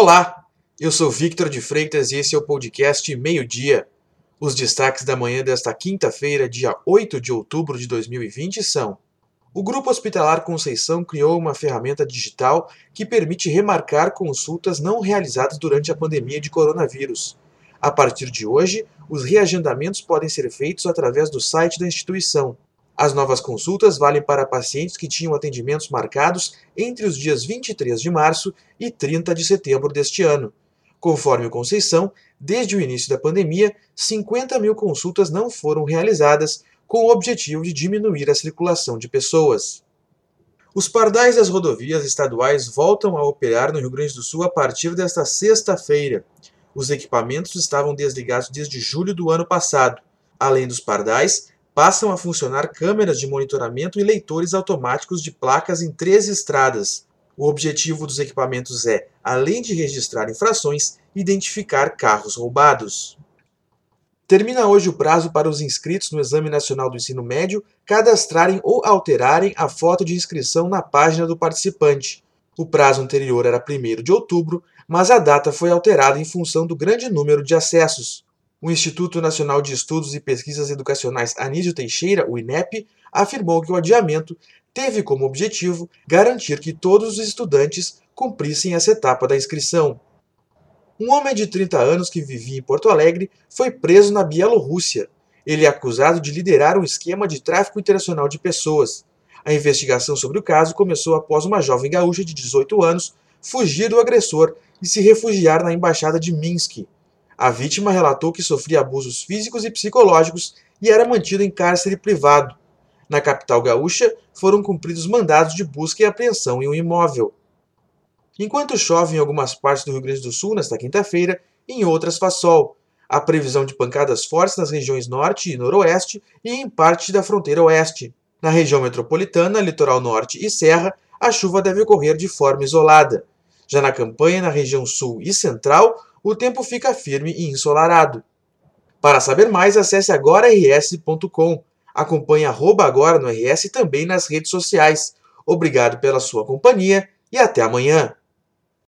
Olá, eu sou Victor de Freitas e esse é o podcast Meio Dia. Os destaques da manhã desta quinta-feira, dia 8 de outubro de 2020 são: O Grupo Hospitalar Conceição criou uma ferramenta digital que permite remarcar consultas não realizadas durante a pandemia de coronavírus. A partir de hoje, os reagendamentos podem ser feitos através do site da instituição. As novas consultas valem para pacientes que tinham atendimentos marcados entre os dias 23 de março e 30 de setembro deste ano. Conforme o Conceição, desde o início da pandemia, 50 mil consultas não foram realizadas, com o objetivo de diminuir a circulação de pessoas. Os pardais das rodovias estaduais voltam a operar no Rio Grande do Sul a partir desta sexta-feira. Os equipamentos estavam desligados desde julho do ano passado. Além dos pardais, passam a funcionar câmeras de monitoramento e leitores automáticos de placas em três estradas. O objetivo dos equipamentos é, além de registrar infrações, identificar carros roubados. Termina hoje o prazo para os inscritos no Exame Nacional do Ensino Médio cadastrarem ou alterarem a foto de inscrição na página do participante. O prazo anterior era 1 de outubro, mas a data foi alterada em função do grande número de acessos. O Instituto Nacional de Estudos e Pesquisas Educacionais Anísio Teixeira, o INEP, afirmou que o adiamento teve como objetivo garantir que todos os estudantes cumprissem essa etapa da inscrição. Um homem de 30 anos que vivia em Porto Alegre foi preso na Bielorrússia. Ele é acusado de liderar um esquema de tráfico internacional de pessoas. A investigação sobre o caso começou após uma jovem gaúcha de 18 anos fugir do agressor e se refugiar na embaixada de Minsk. A vítima relatou que sofria abusos físicos e psicológicos e era mantida em cárcere privado. Na capital gaúcha, foram cumpridos mandados de busca e apreensão em um imóvel. Enquanto chove em algumas partes do Rio Grande do Sul nesta quinta-feira, em outras faz sol. Há previsão de pancadas fortes nas regiões norte e noroeste e em parte da fronteira oeste. Na região metropolitana, litoral norte e serra, a chuva deve ocorrer de forma isolada. Já na campanha, na região sul e central, o tempo fica firme e ensolarado. Para saber mais, acesse agora.rs.com. Acompanhe arroba agora no RS também nas redes sociais. Obrigado pela sua companhia e até amanhã.